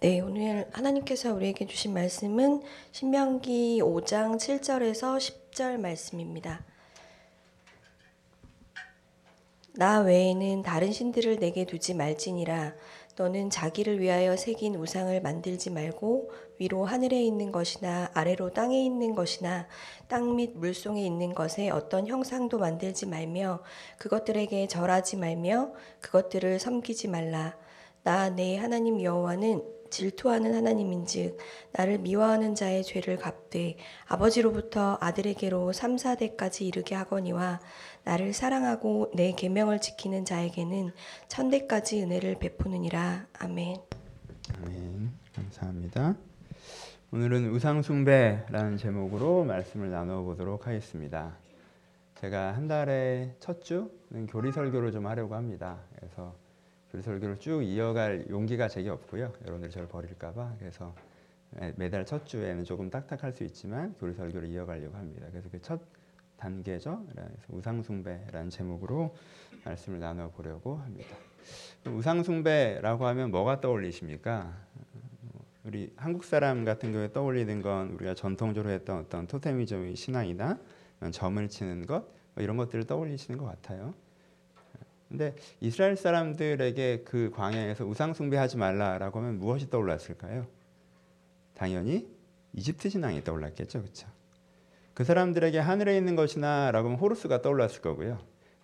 네, 오늘 하나님께서 우리에게 주신 말씀은 신명기 5장 7절에서 10절 말씀입니다. 나 외에는 다른 신들을 내게 두지 말지니라 너는 자기를 위하여 새긴 우상을 만들지 말고 위로 하늘에 있는 것이나 아래로 땅에 있는 것이나 땅 및 물속에 있는 것에 어떤 형상도 만들지 말며 그것들에게 절하지 말며 그것들을 섬기지 말라 나 내 하나님 여호와는 질투하는 하나님인즉 나를 미워하는 자의 죄를 갚되 아버지로부터 아들에게로 3, 4대까지 이르게 하거니와 나를 사랑하고 내 계명을 지키는 자에게는 천대까지 은혜를 베푸느니라. 아멘. 아멘. 감사합니다. 오늘은 우상 숭배라는 제목으로 말씀을 나누어 보도록 하겠습니다. 제가 한 달에 첫 주는 교리 설교를 좀 하려고 합니다. 그래서 교리 설교를 쭉 이어갈 용기가 제게 없고요. 여러분들 저를 버릴까봐 그래서 매달 첫 주에는 조금 딱딱할 수 있지만 교리 설교를 이어가려고 합니다. 그래서 그 첫 단계죠. 그래서 우상숭배라는 제목으로 말씀을 나눠 보려고 합니다. 우상숭배라고 하면 뭐가 떠올리십니까? 우리 한국 사람 같은 경우에 떠올리는 건 우리가 전통적으로 했던 어떤 토테미즘의 신앙이나 점을 치는 것뭐 이런 것들을 떠올리시는 것 같아요. 근데 이스라엘 사람들에게 그 광야에서 우상 숭배하지 말라라고 하면 무엇이 떠올랐을까요? 당연히 이집트 신앙이 떠올랐겠죠, 그렇죠? 그 사람들에게 하늘에 있는 것이나라고 하면 호루스가 떠올랐을 거고요.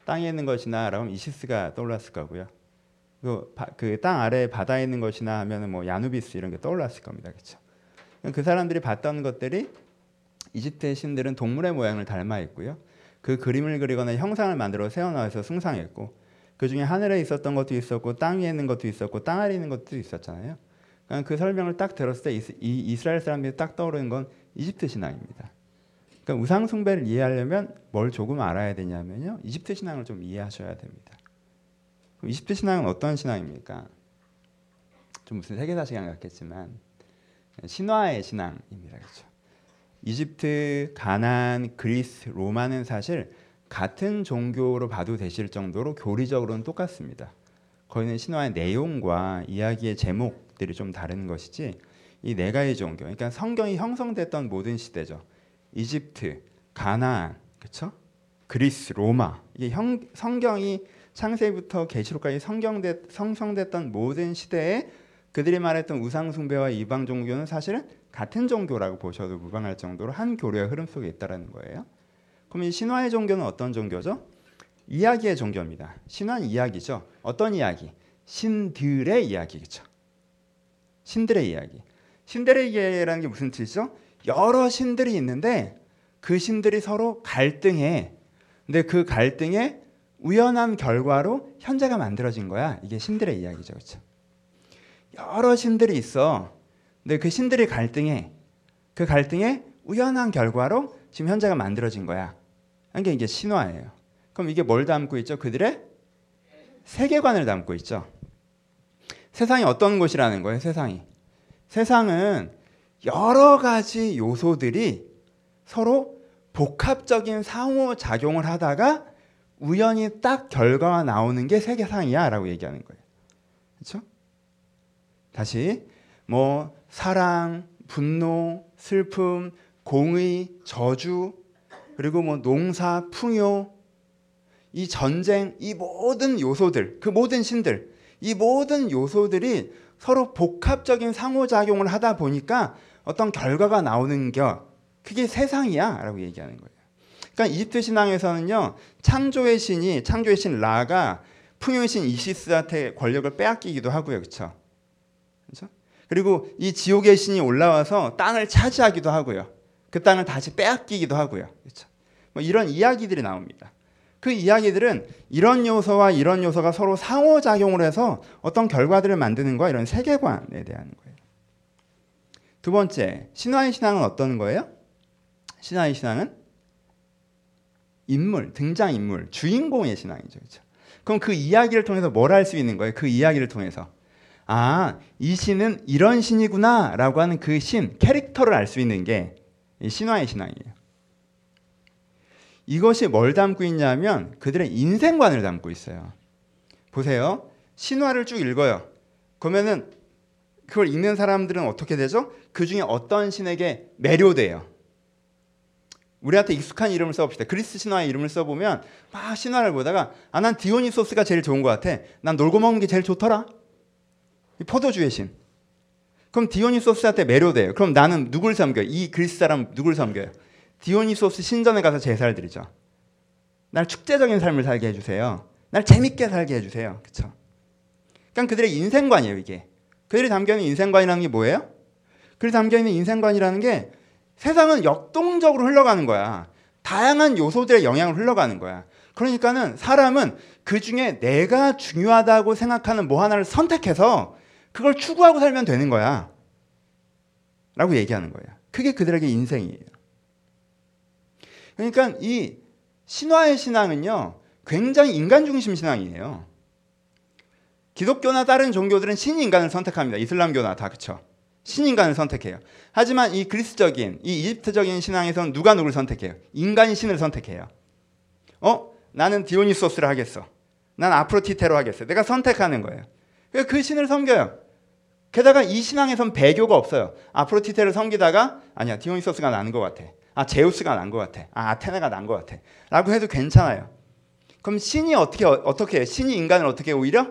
땅에 있는 것이나라고 하면 이시스가 떠올랐을 거고요. 그땅 그 아래 바다에 있는 것이나 하면은 뭐 야누비스 이런 게 떠올랐을 겁니다, 그렇죠? 그 사람들이 봤던 것들이 이집트의 신들은 동물의 모양을 닮아 있고요. 그 그림을 그리거나 형상을 만들어 세워놔서 숭상했고 그 중에 하늘에 있었던 것도 있었고 땅 위에 있는 것도 있었고 땅 아래 있는 것도 있었잖아요. 그러니까 그 설명을 딱 들었을 때 이 이스라엘 사람들이 딱 떠오르는 건 이집트 신앙입니다. 그러니까 우상 숭배를 이해하려면 뭘 조금 알아야 되냐면요. 이집트 신앙을 좀 이해하셔야 됩니다. 이집트 신앙은 어떤 신앙입니까? 좀 무슨 세계사 시간 같겠지만 신화의 신앙입니다. 그렇죠? 이집트, 가난, 그리스, 로마는 사실 같은 종교로 봐도 되실 정도로 교리적으로는 똑같습니다. 거기는 신화의 내용과 이야기의 제목들이 좀 다른 것이지 이 네 가지 종교, 그러니까 성경이 형성됐던 모든 시대죠. 이집트, 가나안, 그렇죠? 그리스, 로마 이게 형, 성경이 창세부터 계시록까지 성경됐, 성성됐던 모든 시대에 그들이 말했던 우상 숭배와 이방 종교는 사실은 같은 종교라고 보셔도 무방할 정도로 한 교류의 흐름 속에 있다라는 거예요. 그럼 이 신화의 종교는 어떤 종교죠? 이야기의 종교입니다. 신화는 이야기죠. 어떤 이야기? 신들의 이야기죠. 신들의 이야기. 신들의 이야기라는 게 무슨 뜻이죠? 여러 신들이 있는데 그 신들이 서로 갈등해. 근데 그 갈등에 우연한 결과로 현재가 만들어진 거야. 이게 신들의 이야기죠. 그렇죠? 여러 신들이 있어. 근데 그 신들이 갈등해. 그 갈등에 우연한 결과로 지금 현재가 만들어진 거야. 이게 이게 신화예요. 그럼 이게 뭘 담고 있죠? 그들의 세계관을 담고 있죠. 세상이 어떤 곳이라는 거예요? 세상이. 세상은 여러 가지 요소들이 서로 복합적인 상호 작용을 하다가 우연히 딱 결과가 나오는 게 세계상이야 라고 얘기하는 거예요. 그렇죠? 다시 뭐 사랑, 분노, 슬픔, 공의, 저주, 그리고 뭐 농사, 풍요, 이 전쟁, 이 모든 요소들, 그 모든 신들, 이 모든 요소들이 서로 복합적인 상호작용을 하다 보니까 어떤 결과가 나오는 겨 그게 세상이야 라고 얘기하는 거예요. 그러니까 이집트 신앙에서는요 창조의 신이 창조의 신 라가 풍요의 신 이시스한테 권력을 빼앗기기도 하고요, 그렇죠? 그렇죠? 그리고 이 지옥의 신이 올라와서 땅을 차지하기도 하고요. 그 땅을 다시 빼앗기기도 하고요. 그렇죠? 뭐 이런 이야기들이 나옵니다. 그 이야기들은 이런 요소와 이런 요소가 서로 상호작용을 해서 어떤 결과들을 만드는 거 이런 세계관에 대한 거예요. 두 번째, 신화의 신앙은 어떤 거예요? 신화의 신앙은 인물, 등장 인물, 주인공의 신앙이죠. 그렇죠? 그럼 그 이야기를 통해서 뭘 할 수 있는 거예요? 그 이야기를 통해서 아, 이 신은 이런 신이구나 라고 하는 그 신, 캐릭터를 알 수 있는 게 신화의 신앙이에요. 이것이 뭘 담고 있냐면 그들의 인생관을 담고 있어요. 보세요. 신화를 쭉 읽어요. 그러면은 그걸 읽는 사람들은 어떻게 되죠? 그 중에 어떤 신에게 매료돼요. 우리한테 익숙한 이름을 써봅시다. 그리스 신화의 이름을 써보면 막 신화를 보다가 아 난 디오니소스가 제일 좋은 것 같아. 난 놀고 먹는 게 제일 좋더라. 이 포도주의 신. 그럼 디오니소스한테 매료돼요. 그럼 나는 누굴 섬겨요? 이 그리스 사람 누굴 섬겨요? 디오니소스 신전에 가서 제사를 드리죠. 날 축제적인 삶을 살게 해주세요. 날 재밌게 살게 해주세요. 그렇죠? 그러니까 그들의 인생관이에요 이게. 그들이 담겨 있는 인생관이라는 게 뭐예요? 그들이 담겨 있는 인생관이라는 게 세상은 역동적으로 흘러가는 거야. 다양한 요소들의 영향을 흘러가는 거야. 그러니까는 사람은 그 중에 내가 중요하다고 생각하는 뭐 하나를 선택해서 그걸 추구하고 살면 되는 거야. 라고 얘기하는 거예요. 그게 그들에게 인생이에요. 그러니까 이 신화의 신앙은요, 굉장히 인간 중심 신앙이에요. 기독교나 다른 종교들은 신인간을 선택합니다. 이슬람교나 다 그쵸. 신인간을 선택해요. 하지만 이 그리스적인, 이 이집트적인 신앙에서는 누가 누굴 선택해요? 인간이 신을 선택해요. 어? 나는 디오니소스를 하겠어. 난 아프로티테로 하겠어. 내가 선택하는 거예요. 그 신을 섬겨요. 게다가 이 신앙에선 배교가 없어요. 아프로티테를 섬기다가 아니야 디오니소스가 나는 것 같아. 아 제우스가 난 것 같아. 아 아테네가 난 것 같아. 라고 해도 괜찮아요. 그럼 신이 어떻게 어떻게 해? 신이 인간을 어떻게 오히려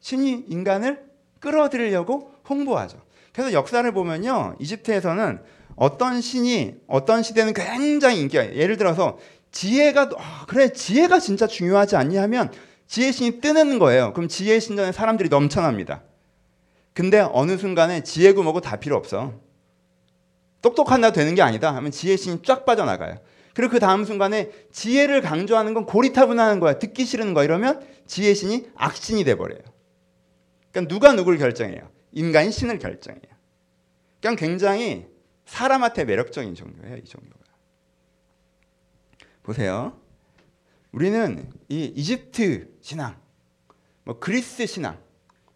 신이 인간을 끌어들이려고 홍보하죠. 그래서 역사를 보면요. 이집트에서는 어떤 신이 어떤 시대는 굉장히 인기가 예를 들어서 지혜가 아, 그래 지혜가 진짜 중요하지 않냐 하면 지혜 신이 뜨는 거예요. 그럼 지혜 신전에 사람들이 넘쳐납니다. 근데 어느 순간에 지혜고 뭐고 다 필요 없어. 똑똑한다 되는 게 아니다 하면 지혜 신이 쫙 빠져나가요. 그리고 그 다음 순간에 지혜를 강조하는 건 고리타분하는 거야. 듣기 싫은 거 이러면 지혜 신이 악신이 돼 버려요. 그러니까 누가 누굴 결정해요? 인간이 신을 결정해요. 그냥 굉장히 사람한테 매력적인 종교예요, 이 종교가. 보세요. 우리는 이 이집트 신앙, 뭐 그리스 신앙,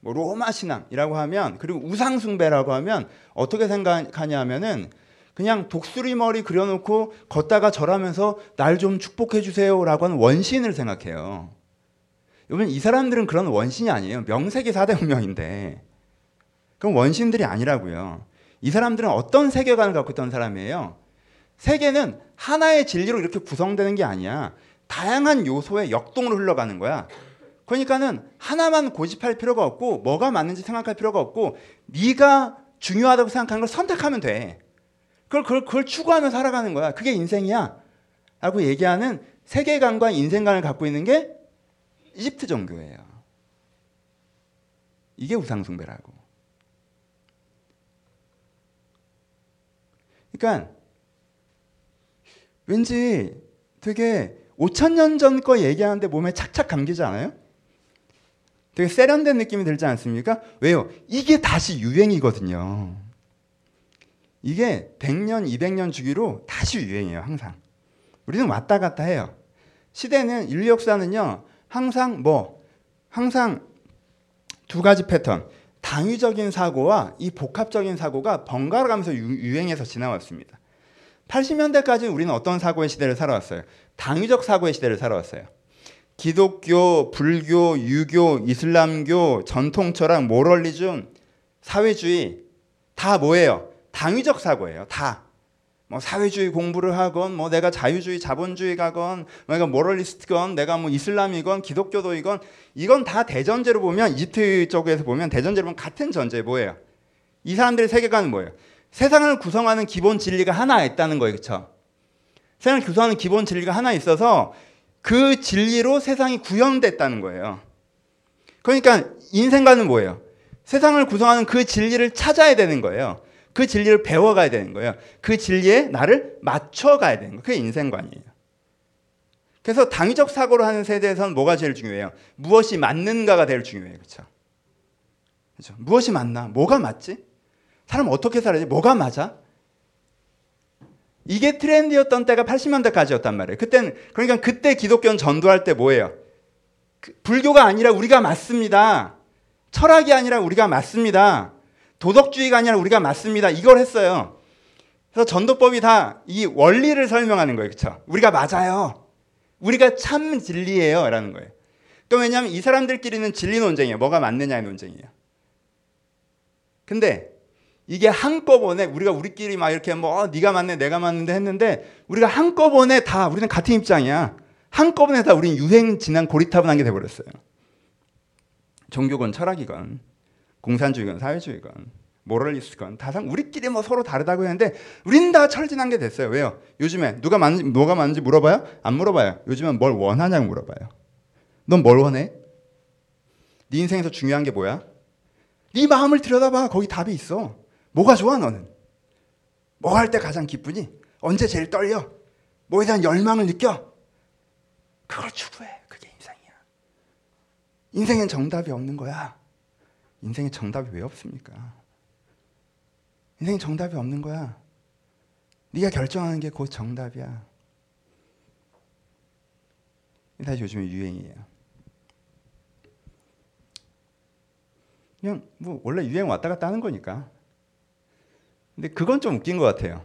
뭐 로마 신앙이라고 하면 그리고 우상 숭배라고 하면 어떻게 생각하냐면은 그냥 독수리 머리 그려놓고 걷다가 절하면서 날 좀 축복해 주세요라고 하는 원신을 생각해요. 여러분 이 사람들은 그런 원신이 아니에요. 명세기 4대 운명인데 그럼 원신들이 아니라고요. 이 사람들은 어떤 세계관을 갖고 있던 사람이에요. 세계는 하나의 진리로 이렇게 구성되는 게 아니야. 다양한 요소의 역동으로 흘러가는 거야. 그러니까는 하나만 고집할 필요가 없고 뭐가 맞는지 생각할 필요가 없고 네가 중요하다고 생각하는 걸 선택하면 돼. 그걸, 그걸, 그걸 추구하며 살아가는 거야. 그게 인생이야. 라고 얘기하는 세계관과 인생관을 갖고 있는 게 이집트 종교예요. 이게 우상숭배라고. 그러니까 왠지 되게 5천 년 전 거 얘기하는데 몸에 착착 감기지 않아요? 되게 세련된 느낌이 들지 않습니까? 왜요? 이게 다시 유행이거든요. 이게 100년, 200년 주기로 다시 유행이에요, 항상. 우리는 왔다 갔다 해요. 시대는 인류 역사는요. 항상 뭐 항상 두 가지 패턴. 당위적인 사고와 이 복합적인 사고가 번갈아 가면서 유행해서 지나왔습니다. 80년대까지 우리는 어떤 사고의 시대를 살아왔어요? 당위적 사고의 시대를 살아왔어요. 기독교, 불교, 유교, 이슬람교, 전통 철학, 모럴리즘, 사회주의 다 뭐예요? 당위적 사고예요. 다. 뭐 사회주의 공부를 하건 뭐 내가 자유주의 자본주의 가건 뭐 내가 모럴리스트건 내가 뭐 이슬람이건 기독교도이건 이건 다 대전제로 보면 이집트 쪽에서 보면 대전제로 보면 같은 전제 뭐예요? 이 사람들의 세계관은 뭐예요? 세상을 구성하는 기본 진리가 하나 있다는 거예요. 그렇죠? 세상을 구성하는 기본 진리가 하나 있어서 그 진리로 세상이 구현됐다는 거예요. 그러니까 인생관은 뭐예요? 세상을 구성하는 그 진리를 찾아야 되는 거예요. 그 진리를 배워가야 되는 거예요. 그 진리에 나를 맞춰가야 되는 거예요. 그게 인생관이에요. 그래서 당위적 사고를 하는 세대에서는 뭐가 제일 중요해요? 무엇이 맞는가가 제일 중요해요. 그렇죠? 그렇죠? 무엇이 맞나? 뭐가 맞지? 사람 어떻게 살아야지? 뭐가 맞아? 이게 트렌드였던 때가 80년대까지였단 말이에요. 그때는 그러니까 그때 기독교는 전도할 때 뭐예요? 그 불교가 아니라 우리가 맞습니다. 철학이 아니라 우리가 맞습니다. 도덕주의가 아니라 우리가 맞습니다. 이걸 했어요. 그래서 전도법이 다 이 원리를 설명하는 거예요. 그렇죠? 우리가 맞아요. 우리가 참 진리예요. 라는 거예요. 또 왜냐하면 이 사람들끼리는 진리 논쟁이에요. 뭐가 맞느냐의 논쟁이에요. 근데 이게 한꺼번에 우리가 우리끼리 막 이렇게 뭐 어, 네가 맞네 내가 맞는데 했는데 우리가 한꺼번에 다 우리는 같은 입장이야. 한꺼번에 다 우리는 유행 지난 고리타분한 게 돼버렸어요. 종교건 철학이건 공산주의건 사회주의건 모럴리스트건 다상 우리끼리 뭐 서로 다르다고 했는데 우린 다 철진한 게 됐어요. 왜요? 요즘에 누가 맞는지 뭐가 맞는지 물어봐요? 안 물어봐요. 요즘은 뭘 원하냐고 물어봐요. 넌 뭘 원해? 네 인생에서 중요한 게 뭐야? 네 마음을 들여다봐. 거기 답이 있어. 뭐가 좋아 너는? 뭐 할 때 가장 기쁘니? 언제 제일 떨려? 뭐에 대한 열망을 느껴? 그걸 추구해. 그게 인생이야. 인생엔 정답이 없는 거야. 인생에 정답이 왜 없습니까? 인생에 정답이 없는 거야. 네가 결정하는 게 곧 정답이야. 다시 요즘에 유행이에요. 그냥 뭐 원래 유행 왔다 갔다 하는 거니까. 근데 그건 좀 웃긴 것 같아요.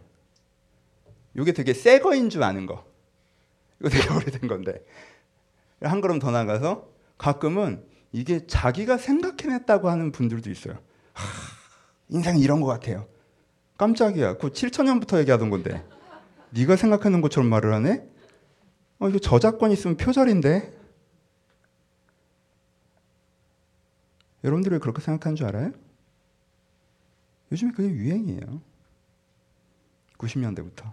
이게 되게 새 거인 줄 아는 거. 이거 되게 오래된 건데. 한 걸음 더 나가서 가끔은 이게 자기가 생각해냈다고 하는 분들도 있어요. 하, 인생은 이런 것 같아요. 깜짝이야. 그 7천 년부터 얘기하던 건데. 네가 생각하는 것처럼 말을 하네? 어, 이거 저작권 있으면 표절인데. 여러분들 왜 그렇게 생각하는 줄 알아요? 요즘에 그게 유행이에요. 90년대부터.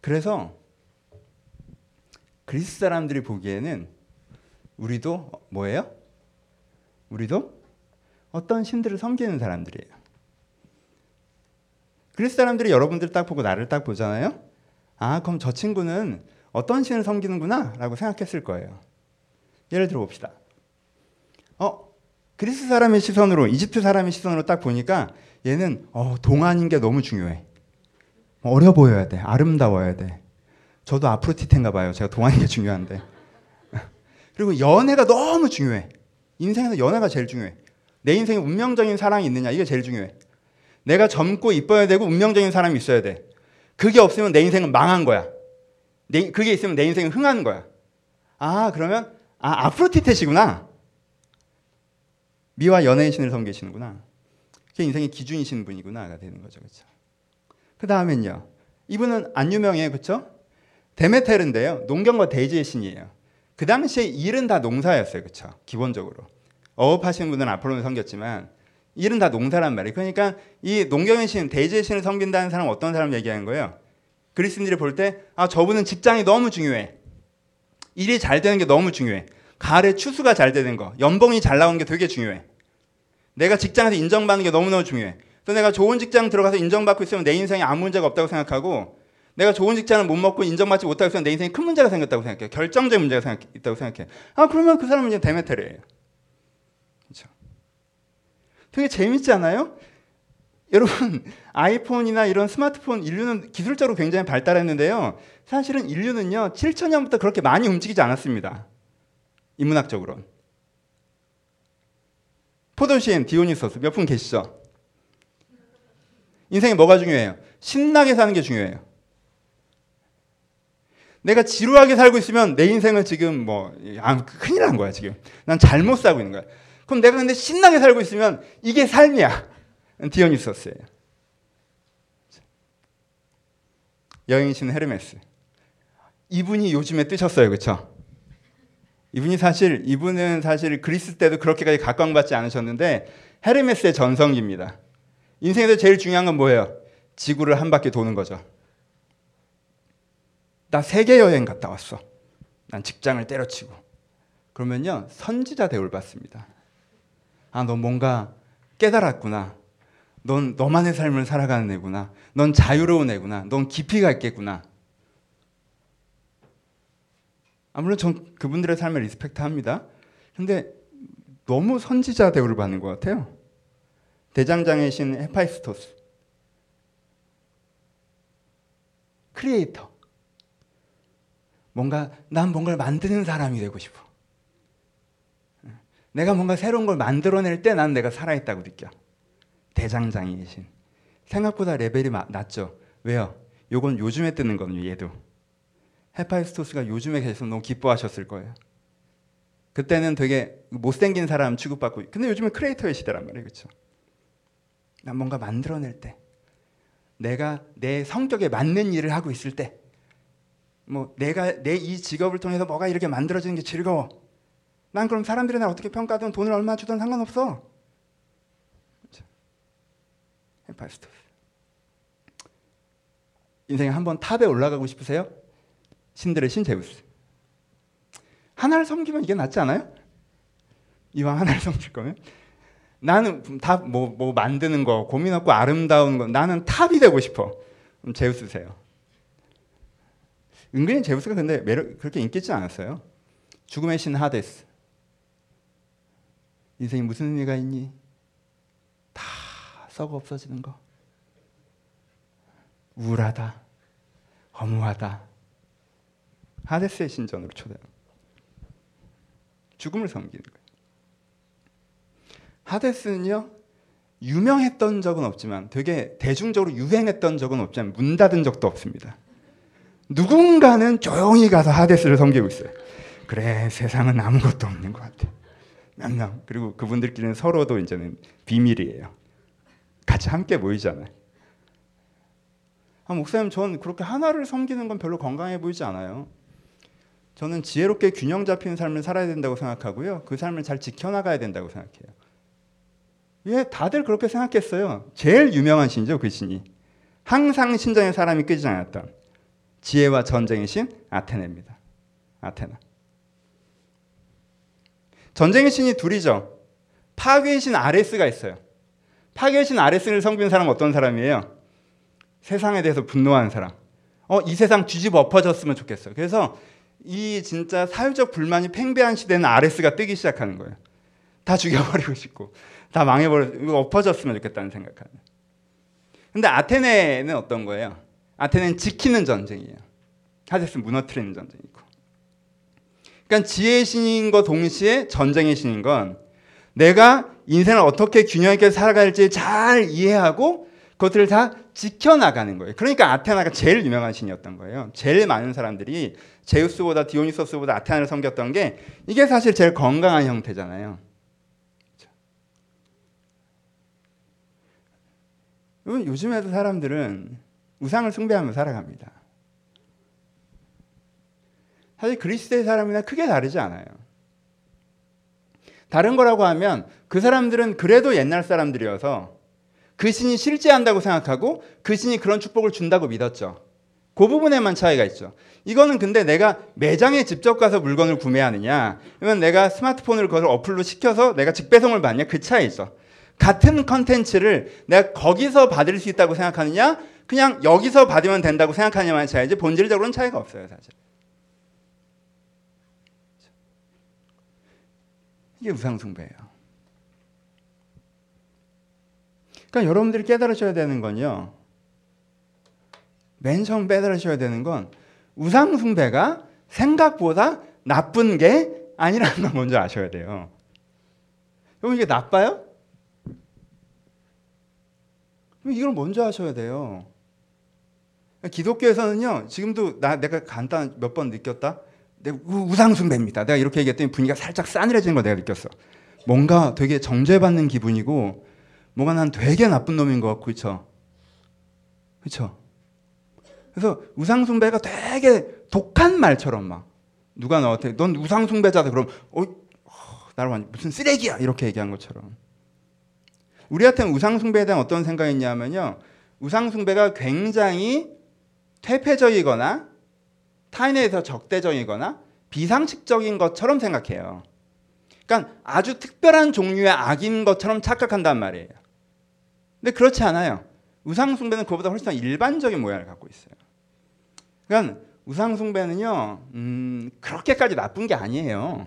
그래서 그리스 사람들이 보기에는 우리도 뭐예요? 우리도 어떤 신들을 섬기는 사람들이에요. 그리스 사람들이 여러분들 딱 보고 나를 딱 보잖아요. 아, 그럼 저 친구는 어떤 신을 섬기는구나 라고 생각했을 거예요. 예를 들어 봅시다. 어, 그리스 사람의 시선으로, 이집트 사람의 시선으로 딱 보니까 얘는 어, 동안인 게 너무 중요해. 어려 보여야 돼. 아름다워야 돼. 저도 아프로티텐가 봐요. 제가 동안인 게 중요한데. 그리고 연애가 너무 중요해. 인생에서 연애가 제일 중요해. 내 인생에 운명적인 사랑이 있느냐 이게 제일 중요해. 내가 젊고 이뻐야 되고 운명적인 사람이 있어야 돼. 그게 없으면 내 인생은 망한 거야. 내, 그게 있으면 내 인생은 흥하는 거야. 아 그러면 아 아프로티테시구나. 미와 연애의 신을 섬기시는구나. 그게 인생의 기준이신 분이구나가 되는 거죠, 그렇죠? 그 다음엔요. 이분은 안 유명해요, 그렇죠? 데메텔인데요. 농경과 대지의 신이에요. 그 당시에 일은 다 농사였어요, 그렇죠? 기본적으로 어업하시는 분은 아폴로를 섬겼지만 일은 다 농사란 말이에요. 그러니까 이 농경의 신, 대지의 신을 섬긴다는 사람은 어떤 사람 얘기하는 거예요? 그리스인들이 볼 때 아 저분은 직장이 너무 중요해. 일이 잘 되는 게 너무 중요해. 가을에 추수가 잘 되는 거, 연봉이 잘 나오는 게 되게 중요해. 내가 직장에서 인정받는 게 너무너무 중요해. 또 내가 좋은 직장 들어가서 인정받고 있으면 내 인생에 아무 문제가 없다고 생각하고 내가 좋은 직장을 못 먹고 인정받지 못하고 있으면 내 인생에 큰 문제가 생겼다고 생각해. 결정적인 문제가 생각, 있다고 생각해. 아 그러면 그 사람은 이제 데메테르예요. 그렇죠? 되게 재밌지 않아요? 여러분 아이폰이나 이런 스마트폰 인류는 기술적으로 굉장히 발달했는데요. 사실은 인류는요 7천 년부터 그렇게 많이 움직이지 않았습니다. 인문학적으로. 포도시인 디오니소스 몇 분 계시죠? 인생에 뭐가 중요해요? 신나게 사는 게 중요해요. 내가 지루하게 살고 있으면 내 인생은 지금 뭐 아, 큰일 난 거야 지금. 난 잘못 살고 있는 거야. 그럼 내가 근데 신나게 살고 있으면 이게 삶이야. 디오니소스예요. 여행신 헤르메스. 이분이 요즘에 뜨셨어요, 그렇죠? 이분이 사실 이분은 사실 그리스 때도 그렇게까지 각광받지 않으셨는데 헤르메스의 전성기입니다. 인생에서 제일 중요한 건 뭐예요? 지구를 한 바퀴 도는 거죠. 나 세계 여행 갔다 왔어. 난 직장을 때려치고. 그러면요 선지자 대우를 받습니다. 아, 너 뭔가 깨달았구나. 넌 너만의 삶을 살아가는 애구나. 넌 자유로운 애구나. 넌 깊이가 있겠구나. 아, 물론 전 그분들의 삶을 리스펙트합니다. 근데 너무 선지자 대우를 받는 것 같아요. 대장장의 신 헤파이스토스. 크리에이터. 뭔가 난 뭔가를 만드는 사람이 되고 싶어. 내가 뭔가 새로운 걸 만들어낼 때 난 내가 살아있다고 느껴. 대장장이의 신. 생각보다 레벨이 낮죠. 왜요? 요건 요즘에 뜨는 거든요. 얘도. 헤파이스토스가 요즘에 계셔서 너무 기뻐하셨을 거예요. 그때는 되게 못생긴 사람 취급받고 근데 요즘은 크리에이터의 시대란 말이에요. 그렇죠? 난 뭔가 만들어낼 때 내가 내 성격에 맞는 일을 하고 있을 때 뭐 내가 내 이 직업을 통해서 뭐가 이렇게 만들어지는 게 즐거워. 난 그럼 사람들이 나 어떻게 평가하든 돈을 얼마 주든 상관없어. 헤파스토스. 인생에 한번 탑에 올라가고 싶으세요? 신들의 신 제우스. 하나를 섬기면 이게 낫지 않아요? 이왕 하나를 섬길 거면 나는 다뭐 뭐 만드는 거 고민 없고 아름다운 거 나는 탑이 되고 싶어. 그럼 제우스세요. 은근히 제우스가 근데 매력 그렇게 인기 있지 않았어요. 죽음의 신 하데스. 인생이 무슨 의미가 있니? 다 썩어 없어지는 거. 우울하다. 허무하다. 하데스의 신전으로 초대합니다. 죽음을 섬기는 거예요. 하데스는요 유명했던 적은 없지만 되게 대중적으로 유행했던 적은 없지만 문 닫은 적도 없습니다. 누군가는 조용히 가서 하데스를 섬기고 있어요. 그래 세상은 아무것도 없는 것 같아. 몇 명. 그리고 그분들끼리는 서로도 이제는 비밀이에요. 같이 함께 모이잖아요. 아, 목사님, 전 그렇게 하나를 섬기는 건 별로 건강해 보이지 않아요. 저는 지혜롭게 균형 잡힌 삶을 살아야 된다고 생각하고요. 그 삶을 잘 지켜나가야 된다고 생각해요. 예, 다들 그렇게 생각했어요. 제일 유명한 신이죠, 그 신이. 항상 신전의 사람이 끄지 않았던 지혜와 전쟁의 신 아테네입니다. 아테나. 전쟁의 신이 둘이죠. 파괴의 신 아레스가 있어요. 파괴의 신 아레스를 섬기는 사람은 어떤 사람이에요? 세상에 대해서 분노하는 사람. 어, 이 세상 뒤집어 엎어졌으면 좋겠어. 그래서 이 진짜 사회적 불만이 팽배한 시대는 아레스가 뜨기 시작하는 거예요. 다 죽여버리고 싶고, 다 망해버려, 엎어졌으면 좋겠다는 생각하는. 근데 아테네는 어떤 거예요? 아테네는 지키는 전쟁이에요. 하데스 무너뜨리는 전쟁이고. 그러니까 지혜의 신인 것 동시에 전쟁의 신인 건 내가 인생을 어떻게 균형 있게 살아갈지 잘 이해하고 그것들을 다 지켜나가는 거예요. 그러니까 아테나가 제일 유명한 신이었던 거예요. 제일 많은 사람들이 제우스보다 디오니소스보다 아테나를 섬겼던 게 이게 사실 제일 건강한 형태잖아요. 요즘에도 사람들은 우상을 숭배하며 살아갑니다. 사실 그리스도의 사람이나 크게 다르지 않아요. 다른 거라고 하면 그 사람들은 그래도 옛날 사람들이어서 그 신이 실제한다고 생각하고 그 신이 그런 축복을 준다고 믿었죠. 그 부분에만 차이가 있죠. 이거는 근데 내가 매장에 직접 가서 물건을 구매하느냐, 아니면 내가 스마트폰을 그걸 어플로 시켜서 내가 직배송을 받냐 그 차이죠. 같은 컨텐츠를 내가 거기서 받을 수 있다고 생각하느냐, 그냥 여기서 받으면 된다고 생각하냐만 차이지 본질적으로는 차이가 없어요, 사실. 이게 우상숭배예요. 그러니까 여러분들이 깨달으셔야 되는 건요. 맨 처음 깨달으셔야 되는 건 우상숭배가 생각보다 나쁜 게 아니라는 걸 먼저 아셔야 돼요. 여러분 이게 나빠요? 이걸 먼저 하셔야 돼요. 기독교에서는요, 지금도 나 내가 간단 몇 번 느꼈다. 우상숭배입니다. 내가 이렇게 얘기했더니 분위기가 살짝 싸늘해지는 걸 내가 느꼈어. 뭔가 되게 정죄받는 기분이고 뭔가 난 되게 나쁜 놈인 것 같고 그렇죠? 그렇죠? 그래서 우상숭배가 되게 독한 말처럼 막 누가 너한테 넌 우상숭배자다 그럼 어, 어 나를 완전 무슨 쓰레기야 이렇게 얘기한 것처럼 우리한테는 우상숭배에 대한 어떤 생각이 있냐면요 우상숭배가 굉장히 퇴폐적이거나 타인에 대해서 적대적이거나 비상식적인 것처럼 생각해요. 그러니까 아주 특별한 종류의 악인 것처럼 착각한단 말이에요. 근데 그렇지 않아요. 우상숭배는 그보다 훨씬 일반적인 모양을 갖고 있어요. 그러니까 우상숭배는요, 음, 그렇게까지 나쁜 게 아니에요.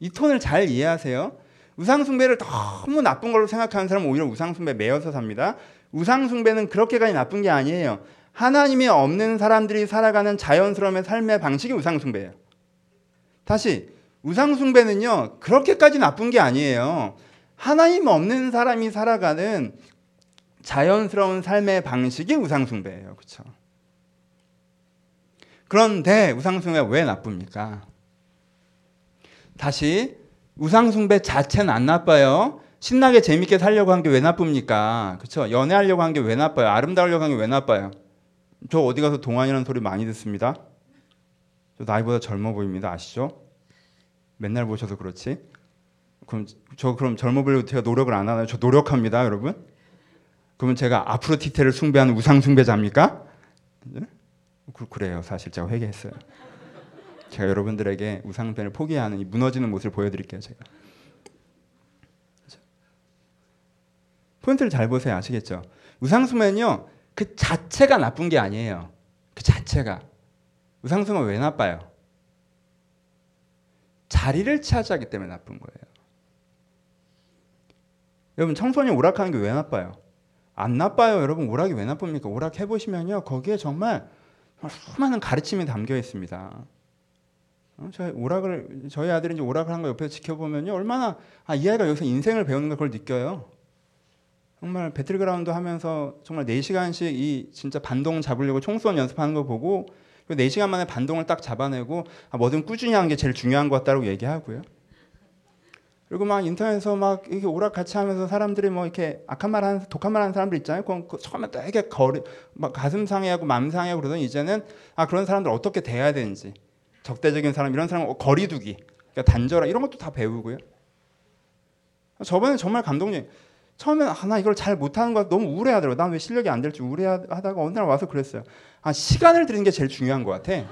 이 톤을 잘 이해하세요. 우상숭배를 너무 나쁜 걸로 생각하는 사람은 오히려 우상숭배 매여서 삽니다. 우상숭배는 그렇게까지 나쁜 게 아니에요. 하나님이 없는 사람들이 살아가는 자연스러움의 삶의 방식이 우상숭배예요. 다시 우상숭배는요 그렇게까지 나쁜 게 아니에요. 하나님 없는 사람이 살아가는 자연스러운 삶의 방식이 우상숭배예요. 그렇죠? 그런데 우상숭배가 왜 나쁩니까? 다시 우상숭배 자체는 안 나빠요. 신나게 재밌게 살려고 한 게 왜 나쁩니까? 그렇죠? 연애하려고 한 게 왜 나빠요? 아름다우려고 한 게 왜 나빠요? 저 어디 가서 동안이라는 소리 많이 듣습니다. 저 나이보다 젊어 보입니다. 아시죠? 맨날 보셔서 그렇지. 그럼 저 그럼 젊어 보려고 제가 노력을 안 하나요? 저 노력합니다, 여러분. 그러면 제가 아프로티테를 숭배하는 우상 숭배자입니까? 네? 그- 그래요. 사실 제가 회개했어요. 제가 여러분들에게 우상숭배를 포기하는 이 무너지는 모습을 보여드릴게요. 제가. 그죠? 포인트를 잘 보세요. 아시겠죠? 우상숭배는요. 그 자체가 나쁜 게 아니에요. 그 자체가. 우상숭배 왜 나빠요? 자리를 차지하기 때문에 나쁜 거예요. 여러분 청소년 오락하는 게 왜 나빠요? 안 나빠요, 여러분. 오락이 왜 나쁩니까? 오락 해보시면요, 거기에 정말 수많은 가르침이 담겨 있습니다. 어, 저희 오락을 저희 아들이 이제 오락을 한 거 옆에서 지켜보면요, 얼마나 아, 이 아이가 여기서 인생을 배우는 걸 느껴요. 정말 배틀그라운드 하면서 정말 4시간씩 이 진짜 반동 잡으려고 총선 연습하는 거 보고 그 4시간 만에 반동을 딱 잡아내고 아, 뭐든 꾸준히 하는 게 제일 중요한 것 같다고 얘기하고요. 그리고 막 인터넷에서 막 이렇게 오락 같이 하면서 사람들이 뭐 이렇게 악한 말 하는 독한 말 하는 사람들 있잖아요. 그건 그 처음에 되게 거리 막 가슴 상해하고 맘 상해하고 그러더니 이제는 아 그런 사람들 어떻게 대해야 되는지 적대적인 사람 이런 사람 거리두기 그러니까 단절화 이런 것도 다 배우고요. 저번에 정말 감동적. 처음에는 아, 나 이걸 잘 못하는 거 너무 우울해하더라고. 난 왜 실력이 안 될지 우울해하다가 어느 날 와서 그랬어요. 아 시간을 들이는 게 제일 중요한 것 같아.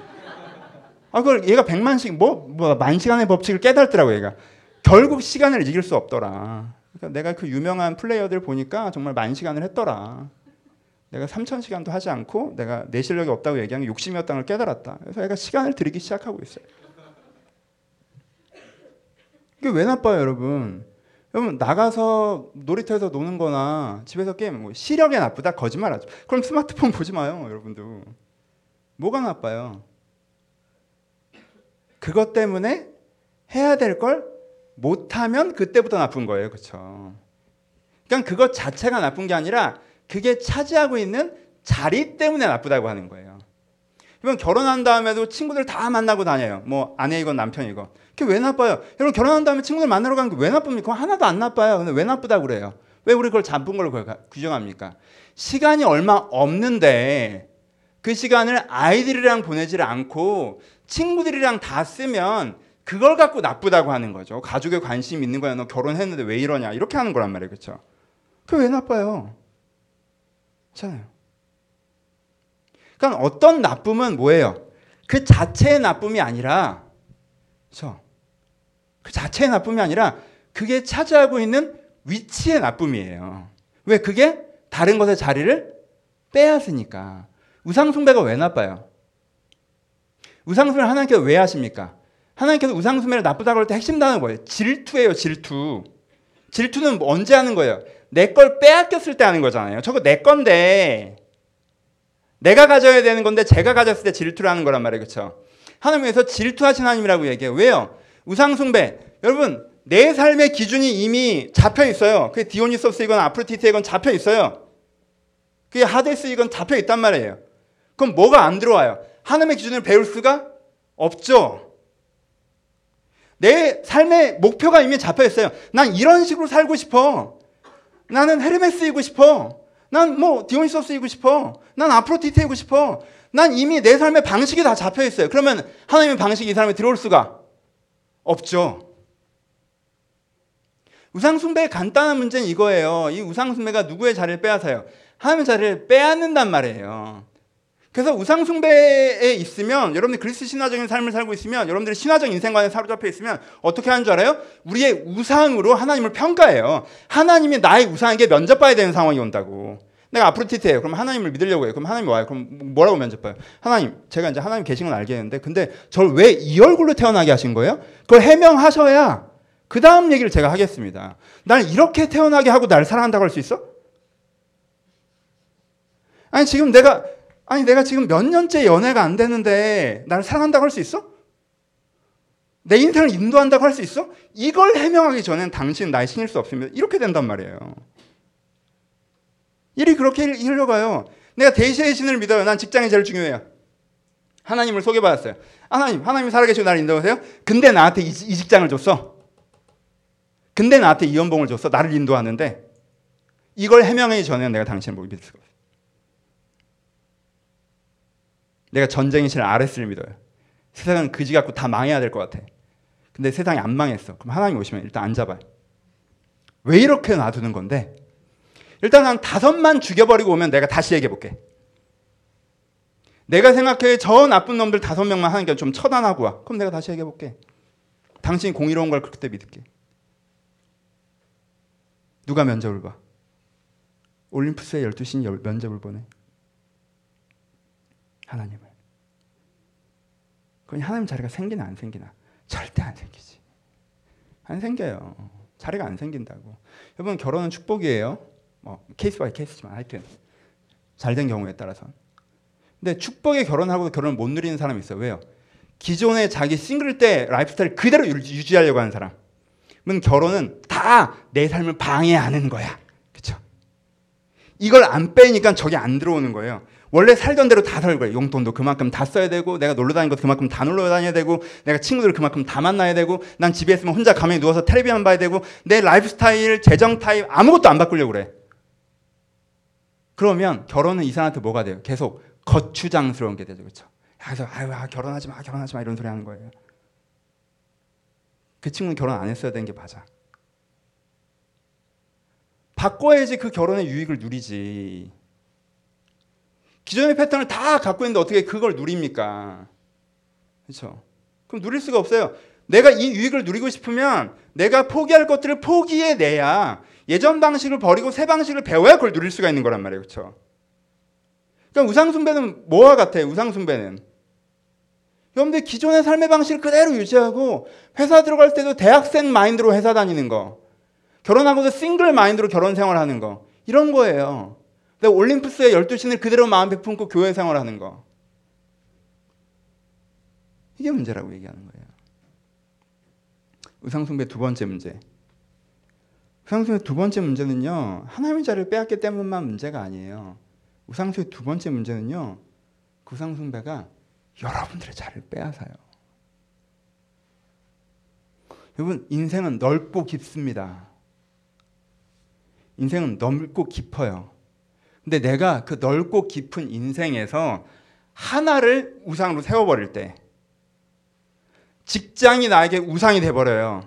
아 그걸 얘가 백만씩 뭐뭐 만 시간의 법칙을 깨달더라고 얘가. 결국 시간을 이길 수 없더라. 그러니까 내가 그 유명한 플레이어들 보니까 정말 만 시간을 했더라. 내가 3천 시간도 하지 않고 내가 내 실력이 없다고 얘기한 게 욕심이었다는 걸 깨달았다. 그래서 애가 시간을 들이기 시작하고 있어요. 이게 왜 나빠요, 여러분? 여러분 나가서 놀이터에서 노는 거나 집에서 게임 뭐 시력에 나쁘다 거짓말하죠. 그럼 스마트폰 보지 마요, 여러분도. 뭐가 나빠요? 그것 때문에 해야 될 걸 못하면 그때부터 나쁜 거예요, 그렇죠? 그러니까 그것 자체가 나쁜 게 아니라 그게 차지하고 있는 자리 때문에 나쁘다고 하는 거예요. 이번 결혼한 다음에도 친구들 다 만나고 다녀요. 뭐 아내이건 남편이건. 그게 왜 나빠요? 여러분 결혼한 다음에 친구들 만나러 가는 게 왜 나쁩니까? 하나도 안 나빠요. 근데 왜 나쁘다고 그래요? 왜 우리 그걸 나쁜 걸로 규정합니까? 시간이 얼마 없는데 그 시간을 아이들이랑 보내지를 않고 친구들이랑 다 쓰면 그걸 갖고 나쁘다고 하는 거죠. 가족에 관심 있는 거야. 너 결혼했는데 왜 이러냐. 이렇게 하는 거란 말이에요. 그렇죠? 그게 왜 나빠요? 괜찮아요. 그러니까 어떤 나쁨은 뭐예요? 그 자체의 나쁨이 아니라 그렇죠? 그 자체의 나쁨이 아니라 그게 차지하고 있는 위치의 나쁨이에요. 왜 그게 다른 것의 자리를 빼앗으니까. 우상숭배가 왜 나빠요? 우상숭배를 하나님께서 왜 하십니까? 하나님께서 우상숭배를 나쁘다고 할 때 핵심 단어는 뭐예요? 질투예요, 질투. 질투는 언제 하는 거예요? 내 걸 빼앗겼을 때 하는 거잖아요. 저거 내 건데 내가 가져야 되는 건데 제가 가졌을 때 질투를 하는 거란 말이에요. 그렇죠? 하나님께서 질투하신 하나님이라고 얘기해요. 왜요? 우상숭배. 여러분, 내 삶의 기준이 이미 잡혀 있어요. 그게 디오니소스이건 아프로티테이건 잡혀 있어요. 그게 하데스이건 잡혀 있단 말이에요. 그럼 뭐가 안 들어와요? 하나님의 기준을 배울 수가 없죠. 내 삶의 목표가 이미 잡혀 있어요. 난 이런 식으로 살고 싶어. 나는 헤르메스이고 싶어. 난 뭐 디오니소스이고 싶어. 난 아프로티테이고 싶어. 난 이미 내 삶의 방식이 다 잡혀 있어요. 그러면 하나님의 방식이 이 사람에 들어올 수가 없죠. 우상숭배의 간단한 문제는 이거예요. 이 우상숭배가 누구의 자리를 빼앗아요? 하나님의 자리를 빼앗는단 말이에요. 그래서 우상숭배에 있으면 여러분들 그리스 신화적인 삶을 살고 있으면 여러분들이 신화적 인생관에 사로잡혀 있으면 어떻게 하는 줄 알아요? 우리의 우상으로 하나님을 평가해요. 하나님이 나의 우상에게 면접봐야 되는 상황이 온다고. 내가 아프로티트예요. 그럼 하나님을 믿으려고 해요. 그럼 하나님 와요. 그럼 뭐라고 면접봐요? 하나님, 제가 이제 하나님 계신 건 알겠는데, 근데 저를 왜 이 얼굴로 태어나게 하신 거예요? 그걸 해명하셔야 그 다음 얘기를 제가 하겠습니다. 날 이렇게 태어나게 하고 날 사랑한다고 할 수 있어? 아니 지금 내가 아니 내가 지금 몇 년째 연애가 안 되는데 날 사랑한다고 할 수 있어? 내 인생을 인도한다고 할 수 있어? 이걸 해명하기 전엔 당신 나의 신일 수 없습니다. 이렇게 된단 말이에요. 일이 그렇게 흘러가요. 내가 대시의 신을 믿어요. 난 직장이 제일 중요해요. 하나님을 소개받았어요. 하나님, 하나님이 살아계시고 나를 인도하세요? 근데 나한테 이, 이 직장을 줬어. 근데 나한테 이 연봉을 줬어. 나를 인도하는데 이걸 해명하기 전에는 내가 당신을 못 믿을 수가 없어. 내가 전쟁의 신 아레스를 믿어요. 세상은 그지 갖고 다 망해야 될 것 같아. 근데 세상이 안 망했어. 그럼 하나님 오시면 일단 앉아봐요. 왜 이렇게 놔두는 건데? 일단 한 다섯만 죽여버리고 오면 내가 다시 얘기해 볼게. 내가 생각해 저 나쁜 놈들 다섯 명만 하니까 좀 처단하고 와. 그럼 내가 다시 얘기해 볼게. 당신이 공의로운 걸 그때 믿을게. 누가 면접을 봐? 올림푸스의 열두 신이 면접을 보내. 하나님을. 그건 하나님 자리가 생기나 안 생기나? 절대 안 생기지. 안 생겨요. 자리가 안 생긴다고. 여러분 결혼은 축복이에요. 뭐 case by case지만 하여튼 잘 된 경우에 따라서. 근데 축복에 결혼하고 결혼을 못 누리는 사람이 있어요. 왜요? 기존의 자기 싱글 때 라이프스타일 그대로 유지하려고 하는 사람. 은 결혼은 다 내 삶을 방해하는 거야. 그렇죠? 이걸 안 빼니까 저게 안 들어오는 거예요. 원래 살던 대로 다 살고 용돈도 그만큼 다 써야 되고 내가 놀러 다니는 것도 그만큼 다 놀러 다녀야 되고 내가 친구들 그만큼 다 만나야 되고 난 집에 있으면 혼자 가만히 누워서 텔레비전 봐야 되고 내 라이프 스타일, 재정 타입 아무것도 안 바꾸려고 그래. 그러면 결혼은 이 사람한테 뭐가 돼요? 계속 거추장스러운 게 되죠. 그렇죠? 그래서 아유 아, 결혼하지 마 결혼하지 마 이런 소리 하는 거예요. 그 친구는 결혼 안 했어야 되는 게 맞아. 바꿔야지 그 결혼의 유익을 누리지. 기존의 패턴을 다 갖고 있는데 어떻게 그걸 누립니까? 그렇죠? 그럼 누릴 수가 없어요. 내가 이 유익을 누리고 싶으면 내가 포기할 것들을 포기해 내야 예전 방식을 버리고 새 방식을 배워야 그걸 누릴 수가 있는 거란 말이에요. 그렇죠? 그러니까 우상 숭배는 뭐와 같아요? 우상 숭배는 여러분들 기존의 삶의 방식을 그대로 유지하고 회사 들어갈 때도 대학생 마인드로 회사 다니는 거 결혼하고도 싱글 마인드로 결혼 생활하는 거 이런 거예요. 근데 올림푸스의 열두 신을 그대로 마음 베품고 교회 생활하는 거 이게 문제라고 얘기하는 거예요. 우상숭배 두 번째 문제. 우상숭배 두 번째 문제는요 하나님의 자리를 빼앗기 때문만 문제가 아니에요. 우상숭배 두 번째 문제는요 그 우상숭배가 여러분들의 자리를 빼앗아요. 여러분 인생은 넓고 깊습니다. 인생은 넓고 깊어요. 근데 내가 그 넓고 깊은 인생에서 하나를 우상으로 세워버릴 때 직장이 나에게 우상이 돼버려요.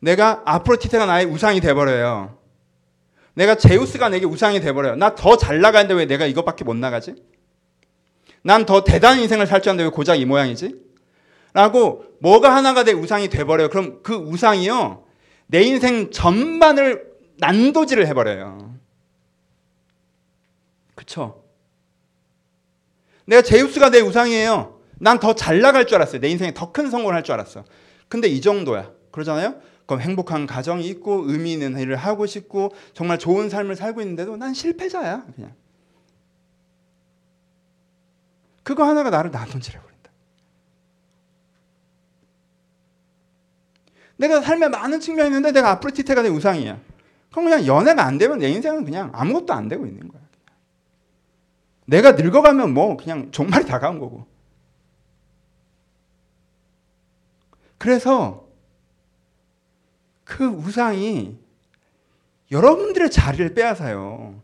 내가 아프로티테가 나의 우상이 돼버려요. 내가 제우스가 내게 우상이 돼버려요. 나 더 잘 나가는데 왜 내가 이것밖에 못 나가지? 난 더 대단한 인생을 살 줄 아는데 왜 고작 이 모양이지? 라고 뭐가 하나가 내 우상이 돼버려요. 그럼 그 우상이요. 내 인생 전반을 난도질을 해버려요. 그쵸? 내가 제우스가 내 우상이에요. 난 더 잘 나갈 줄 알았어요. 내 인생에 더 큰 성공을 할 줄 알았어. 근데 이 정도야. 그러잖아요? 그럼 행복한 가정이 있고 의미 있는 일을 하고 싶고 정말 좋은 삶을 살고 있는데도 난 실패자야. 그냥. 그거 하나가 나를 나돈질해 버린다. 내가 삶에 많은 측면이 있는데 내가 아프로티테가 내 우상이야. 그럼 그냥 연애가 안 되면 내 인생은 그냥 아무것도 안 되고 있는 거야. 내가 늙어가면 뭐 그냥 종말이 다가온 거고. 그래서 그 우상이 여러분들의 자리를 빼앗아요.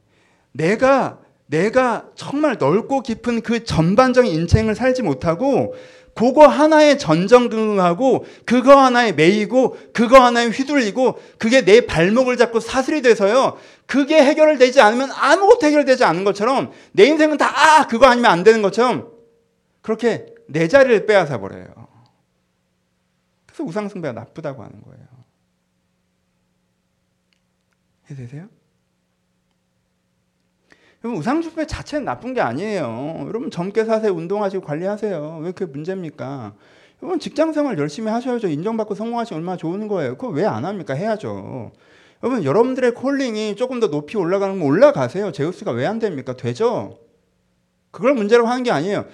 내가 내가 정말 넓고 깊은 그 전반적인 인생을 살지 못하고 그거 하나에 전전긍긍하고 그거 하나에 매이고 그거 하나에 휘둘리고 그게 내 발목을 잡고 사슬이 돼서요. 그게 해결되지 않으면 아무것도 해결되지 않은 것처럼 내 인생은 다 아, 그거 아니면 안 되는 것처럼 그렇게 내 자리를 빼앗아 버려요. 그래서 우상숭배가 나쁘다고 하는 거예요. 이해되세요? 여러분 우상숭배 자체는 나쁜 게 아니에요. 여러분 젊게 사세요. 운동하시고 관리하세요. 왜 그게 문제입니까? 여러분 직장생활 열심히 하셔야죠. 인정받고 성공하시면 얼마나 좋은 거예요. 그거 왜 안 합니까? 해야죠. 여러분 여러분들의 콜링이 조금 더 높이 올라가는 거 올라가세요. 제우스가 왜 안 됩니까? 되죠. 그걸 문제라고 하는 게 아니에요.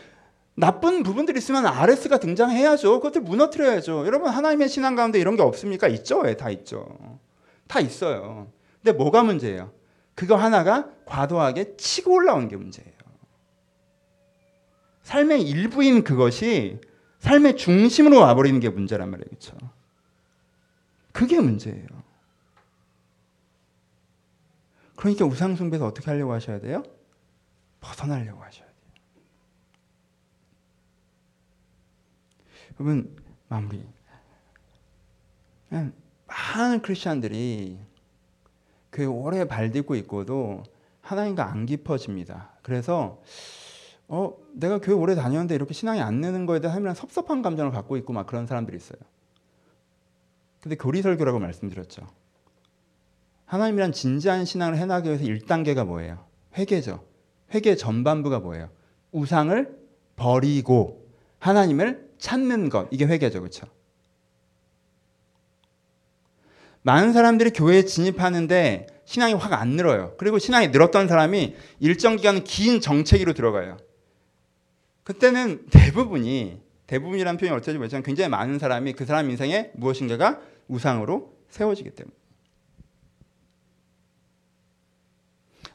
나쁜 부분들이 있으면 아레스가 등장해야죠. 그것들 무너뜨려야죠. 여러분 하나님의 신앙 가운데 이런 게 없습니까? 있죠. 예, 다 있죠. 다 있어요. 근데 뭐가 문제예요? 그거 하나가 과도하게 치고 올라오는 게 문제예요. 삶의 일부인 그것이 삶의 중심으로 와버리는 게 문제란 말이에요. 그렇죠? 그게 문제예요. 그러니까 우상숭배에서 어떻게 하려고 하셔야 돼요? 벗어나려고 하셔야 돼요. 여러분 마무리. 많은 크리스천들이 교회 오래 발딛고 있고도 하나님과 안 깊어집니다. 그래서 어 내가 교회 오래 다녔는데 이렇게 신앙이 안 느는 거에 대해 하나님이랑 섭섭한 감정을 갖고 있고 막 그런 사람들이 있어요. 근데 교리설교라고 말씀드렸죠. 하나님이란 진지한 신앙을 해나가기 위해서 1단계가 뭐예요? 회개죠. 회개 전반부가 뭐예요? 우상을 버리고 하나님을 찾는 것. 이게 회개죠. 그렇죠? 많은 사람들이 교회에 진입하는데 신앙이 확 안 늘어요. 그리고 신앙이 늘었던 사람이 일정 기간 긴 정체기로 들어가요. 그때는 대부분이 대부분이라는 표현이 어쩌지 모르지만 굉장히 많은 사람이 그 사람 인생에 무엇인가가 우상으로 세워지기 때문에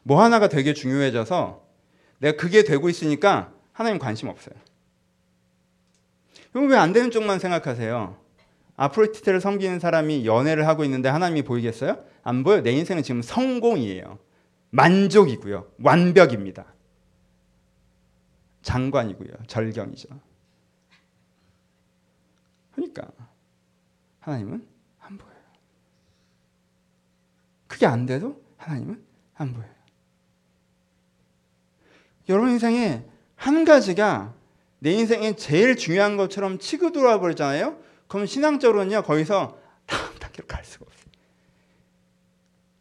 뭐 하나가 되게 중요해져서 내가 그게 되고 있으니까 하나님 관심 없어요. 그럼 왜 안 되는 쪽만 생각하세요? 아프로디테를 섬기는 사람이 연애를 하고 있는데 하나님이 보이겠어요? 안 보여. 내 인생은 지금 성공이에요. 만족이고요. 완벽입니다. 장관이고요. 절경이죠. 그러니까 하나님은 안 보여요. 그게 안 돼도 하나님은 안 보여요. 여러분 인생에 한 가지가 내 인생에 제일 중요한 것처럼 치고 들어와 버리잖아요. 그럼 신앙적으로는요 거기서 다음 단계로 갈 수가 없어요.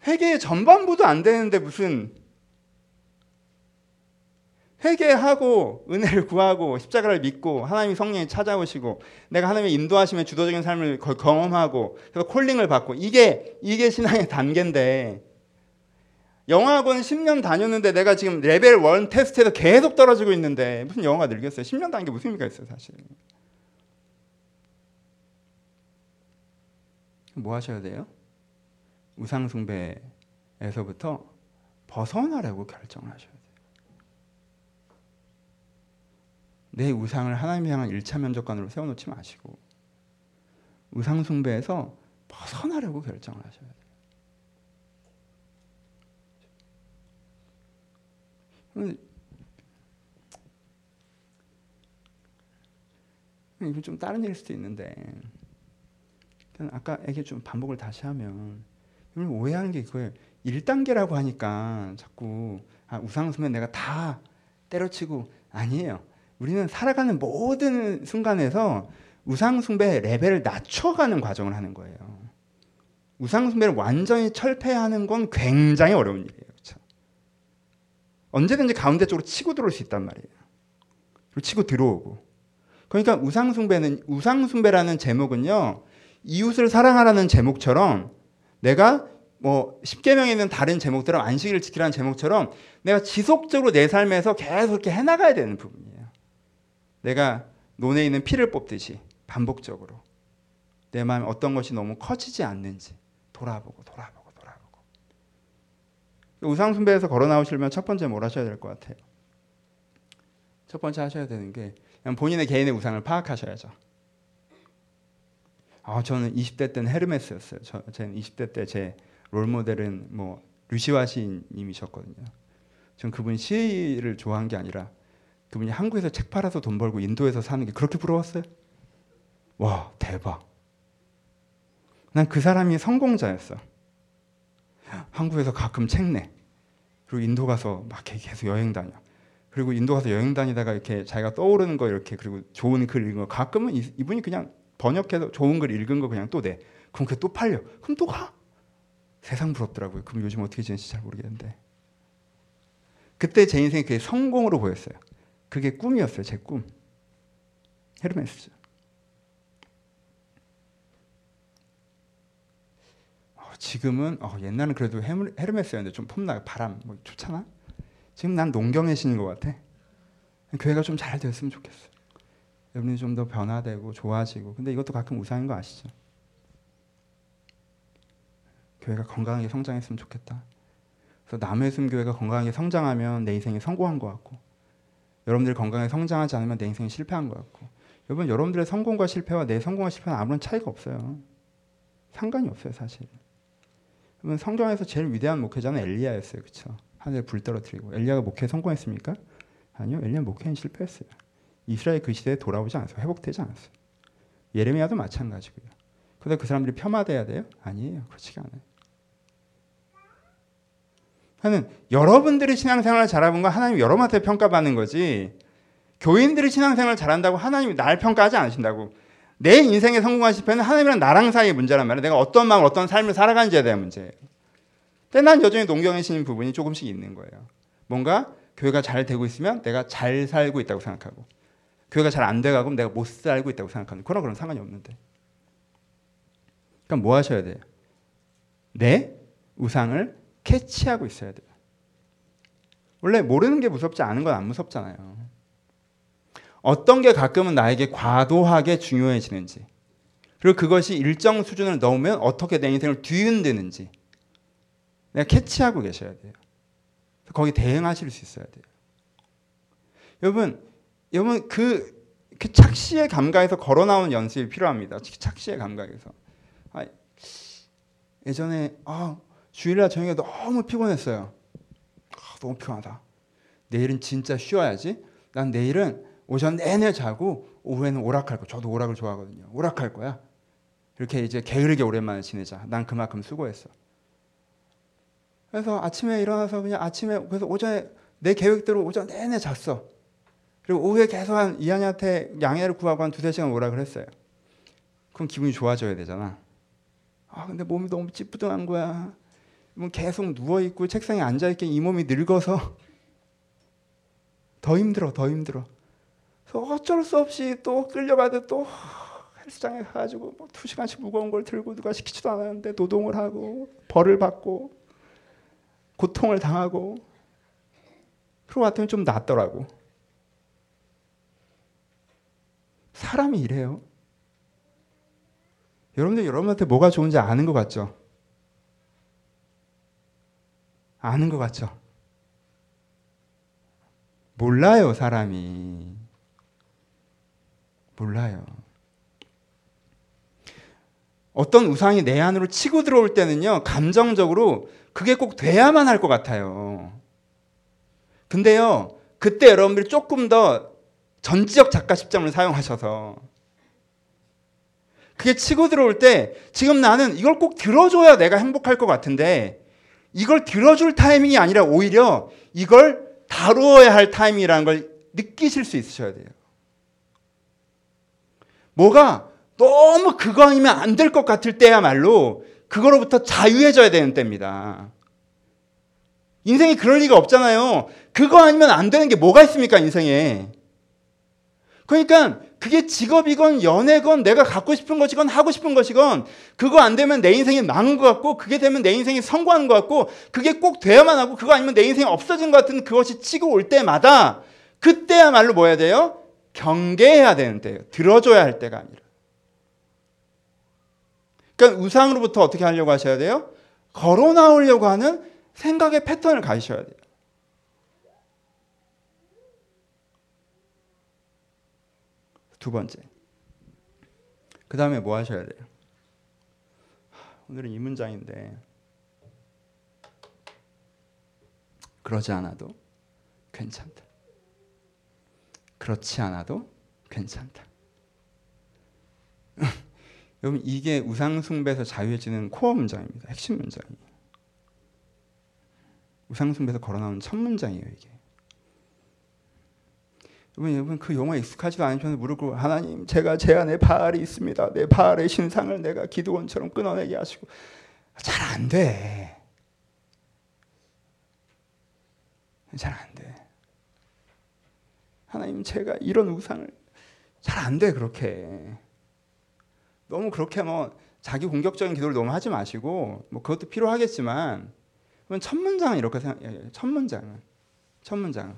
회개의 전반부도 안 되는데 무슨 회개하고 은혜를 구하고 십자가를 믿고 하나님이 성령이 찾아오시고 내가 하나님의 인도하심의 주도적인 삶을 거- 경험하고 그래서 calling을 받고 이게 이게 신앙의 단계인데 영어학원 10년 다녔는데 내가 지금 레벨 1 테스트에서 계속 떨어지고 있는데 무슨 영어가 늘겠어요? 10년 다닌 게 무슨 의미가 있어요, 사실. 뭐 하셔야 돼요? 우상 숭배에서부터 벗어나려고 결정을 하셔야 돼요. 내 우상을 하나님 향한 1차 면접관으로 세워놓지 마시고 우상 숭배에서 벗어나려고 결정을 하셔야 돼요. 이건 좀 다른 일일 수도 있는데 아까 얘기 좀 반복을 다시 하면 오해하는 게 이거예요. 1단계라고 하니까 자꾸 아, 우상숭배 내가 다 때려치고 아니에요. 우리는 살아가는 모든 순간에서 우상숭배 레벨을 낮춰가는 과정을 하는 거예요. 우상숭배를 완전히 철폐하는 건 굉장히 어려운 일이에요. 그렇죠? 언제든지 가운데 쪽으로 치고 들어올 수 있단 말이에요. 그리고 치고 들어오고. 그러니까 우상숭배는 우상숭배라는 제목은요. 이웃을 사랑하라는 제목처럼 내가 뭐 십계명에 있는 다른 제목들은 안식일을 지키라는 제목처럼 내가 지속적으로 내 삶에서 계속 이렇게 해나가야 되는 부분이에요. 내가 논에 있는 피를 뽑듯이 반복적으로 내 마음 어떤 것이 너무 커지지 않는지 돌아보고 돌아보고 돌아보고 우상 숭배에서 걸어 나오시려면 첫 번째 뭘 하셔야 될 것 같아요. 첫 번째 하셔야 되는 게 그냥 본인의 개인의 우상을 파악하셔야죠. 아 저는 20대 때는 헤르메스였어요. 저, 저는 20대 때 제 롤모델은 뭐 루시와 시인님이셨거든요. 전 그분 시를 좋아한 게 아니라 그분이 한국에서 책 팔아서 돈 벌고 인도에서 사는 게 그렇게 부러웠어요. 와 대박. 난 그 사람이 성공자였어. 한국에서 가끔 책 내. 그리고 인도 가서 막 계속 여행 다녀. 그리고 인도 가서 여행 다니다가 이렇게 자기가 떠오르는 거 이렇게 그리고 좋은 글 읽은 거 가끔은 이- 이분이 그냥 번역해서 좋은 글 읽은 거 그냥 또 내. 그럼 그게 또 팔려. 그럼 또 가. 세상 부럽더라고요. 그럼 요즘 어떻게 지내는지 잘 모르겠는데. 그때 제 인생이 그게 성공으로 보였어요. 그게 꿈이었어요. 제 꿈. 헤르메스죠. 어, 지금은 어, 옛날은 그래도 헤르- 헤르메스였는데 좀 폼나 바람 뭐 좋잖아. 지금 난 신인 것 같아. 교회가 좀 잘 됐으면 좋겠어. 여러분이 좀 더 변화되고 좋아지고. 근데 이것도 가끔 우상인 거 아시죠? 교회가 건강하게 성장했으면 좋겠다. 그래서 남의 숨 교회가 건강하게 성장하면 내 인생이 성공한 것 같고, 여러분들이 건강하게 성장하지 않으면 내 인생이 실패한 것 같고, 여러분 여러분들의 성공과 실패와 내 성공과 실패는 아무런 차이가 없어요. 상관이 없어요 사실. 여러분 성경에서 제일 위대한 목회자는 엘리야였어요, 그렇죠? 하늘에 불 떨어뜨리고 엘리야가 목회 성공했습니까? 아니요, 엘리야 목회는 실패했어요. 이스라엘 그 시대에 돌아오지 않았어요. 회복되지 않았어요. 예레미야도 마찬가지고요. 그래서 그 사람들이 폄하돼야 돼요? 아니에요, 그렇지가 않아요. 하는 여러분들이 신앙생활을 잘하는 건 하나님 여러분한테 평가받는 거지. 교인들이 신앙생활을 잘한다고 하나님이 날 평가하지 않으신다고. 내 인생의 성공한 실패는 하나님이랑 나랑 사이의 문제란 말이야. 내가 어떤 마음, 어떤 삶을 살아가는지에 대한 문제예요. 근데 난 여전히 농경해지는 부분이 조금씩 있는 거예요. 뭔가 교회가 잘 되고 있으면 내가 잘 살고 있다고 생각하고 교회가 잘 안 돼가고 내가 못 살고 있다고 생각하는 그런 그런 상관이 없는데. 그럼 뭐 하셔야 돼요? 내 우상을 캐치하고 있어야 돼요. 원래 모르는 게 무섭지 않은 건 안 무섭잖아요. 어떤 게 가끔은 나에게 과도하게 중요해지는지, 그리고 그것이 일정 수준을 넘으면 어떻게 내 인생을 뒤흔드는지, 내가 캐치하고 계셔야 돼요. 거기 대응하실 수 있어야 돼요. 여러분, 여러분 그, 그 착시의 감각에서 걸어 나오는 연습이 필요합니다. 착시의 감각에서. 아, 예전에 아, 주일날 저녁에 너무 피곤했어요. 아, 너무 피곤하다. 내일은 진짜 쉬어야지. 난 내일은 오전 내내 자고 오후에는 오락할 거. 저도 오락을 좋아하거든요. 오락할 거야. 이렇게 이제 게으르게 오랜만에 지내자. 난 그만큼 수고했어. 그래서 아침에 일어나서 그냥 아침에 그래서 오전에 내 계획대로 오전 내내 잤어. 그리고 오후에 계속 한 이한이한테 양해를 구하고 한 두세 시간 오락을 했어요. 그럼 기분이 좋아져야 되잖아. 아 근데 몸이 너무 찌뿌둥한 거야. 뭐 계속 누워 있고 책상에 앉아 있기 이 몸이 늙어서 더 힘들어, 더 힘들어. 그래서 어쩔 수 없이 또 끌려가도 또 헬스장에 가가지고 뭐 두 시간씩 무거운 걸 들고 누가 시키지도 않았는데 노동을 하고 벌을 받고 고통을 당하고 그러고 왔더니 좀 낫더라고. 사람이 이래요. 여러분들 여러분한테 뭐가 좋은지 아는 것 같죠? 아는 것 같죠? 몰라요, 사람이. 몰라요. 어떤 우상이 내 안으로 치고 들어올 때는요, 감정적으로 그게 꼭 돼야만 할 것 같아요. 근데요, 그때 여러분들이 조금 더 전지적 작가 십점을 사용하셔서 그게 치고 들어올 때 지금 나는 이걸 꼭 들어줘야 내가 행복할 것 같은데 이걸 들어줄 타이밍이 아니라 오히려 이걸 다루어야 할 타이밍이라는 걸 느끼실 수 있으셔야 돼요. 뭐가 너무 그거 아니면 안 될 것 같을 때야말로 그거로부터 자유해져야 되는 때입니다. 인생이 그럴 리가 없잖아요. 그거 아니면 안 되는 게 뭐가 있습니까, 인생에. 그러니까 그게 직업이건 연애건 내가 갖고 싶은 것이건 하고 싶은 것이건 그거 안 되면 내 인생이 망한 것 같고 그게 되면 내 인생이 성공한 것 같고 그게 꼭 돼야만 하고 그거 아니면 내 인생이 없어진 것 같은 그것이 치고 올 때마다 그때야말로 뭐 해야 돼요? 경계해야 되는 때예요. 들어줘야 할 때가 아니라. 그러니까 우상으로부터 어떻게 하려고 하셔야 돼요? 걸어 나오려고 하는 생각의 패턴을 가지셔야 돼요. 두 번째. 그 다음에 뭐 하셔야 돼요? 오늘은 이 문장인데 그러지 않아도 괜찮다. 그렇지 않아도 괜찮다. 여러분 이게 우상숭배에서 자유해지는 코어 문장입니다. 핵심 문장이에요. 우상숭배에서 걸어나오는 첫 문장이에요 이게. 여러분 그 용어에 익숙하지도 않으셔서 무릎 하나님 제가 제 안에 바알이 있습니다. 내 바알의 신상을 내가 기도원처럼 끊어내게 하시고 잘 안 돼. 잘 안 돼. 하나님 제가 이런 우상을 잘 안 돼 그렇게. 너무 그렇게 뭐 자기 공격적인 기도를 너무 하지 마시고 뭐 그것도 필요하겠지만 첫 문장은 이렇게 생각. 첫 문장은 첫 문장은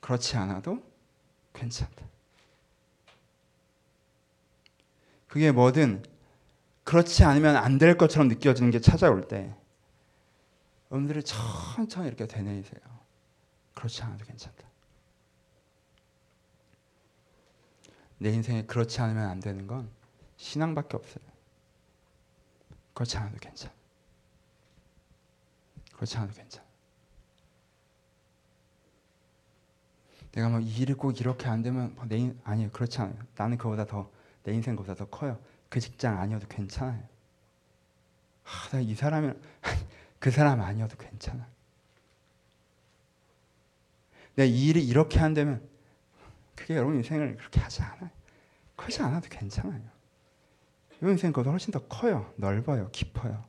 그렇지 않아도 괜찮다. 그게 뭐든 그렇지 않으면 안 될 것처럼 느껴지는 게 찾아올 때 여러분들이 천천히 이렇게 되뇌이세요. 그렇지 않아도 괜찮다. 내 인생에 그렇지 않으면 안 되는 건 신앙밖에 없어요. 그렇지 않아도 괜찮아. 그렇지 않아도 괜찮아. 내가 뭐이 일이 꼭 이렇게 안 되면 뭐내 인, 아니에요. 그렇지 않아요. 나는 그보다 더 내 인생 그보다 더 커요. 그 직장 아니어도 괜찮아요. 아, 나이 사람이 그 사람 아니어도 괜찮아. 내가 이 일이 이렇게 안 되면 그게 여러분 인생을 그렇게 하지 않아요. 그러지 않아도 괜찮아요. 여러분 인생 그보다 훨씬 더 커요. 넓어요. 깊어요.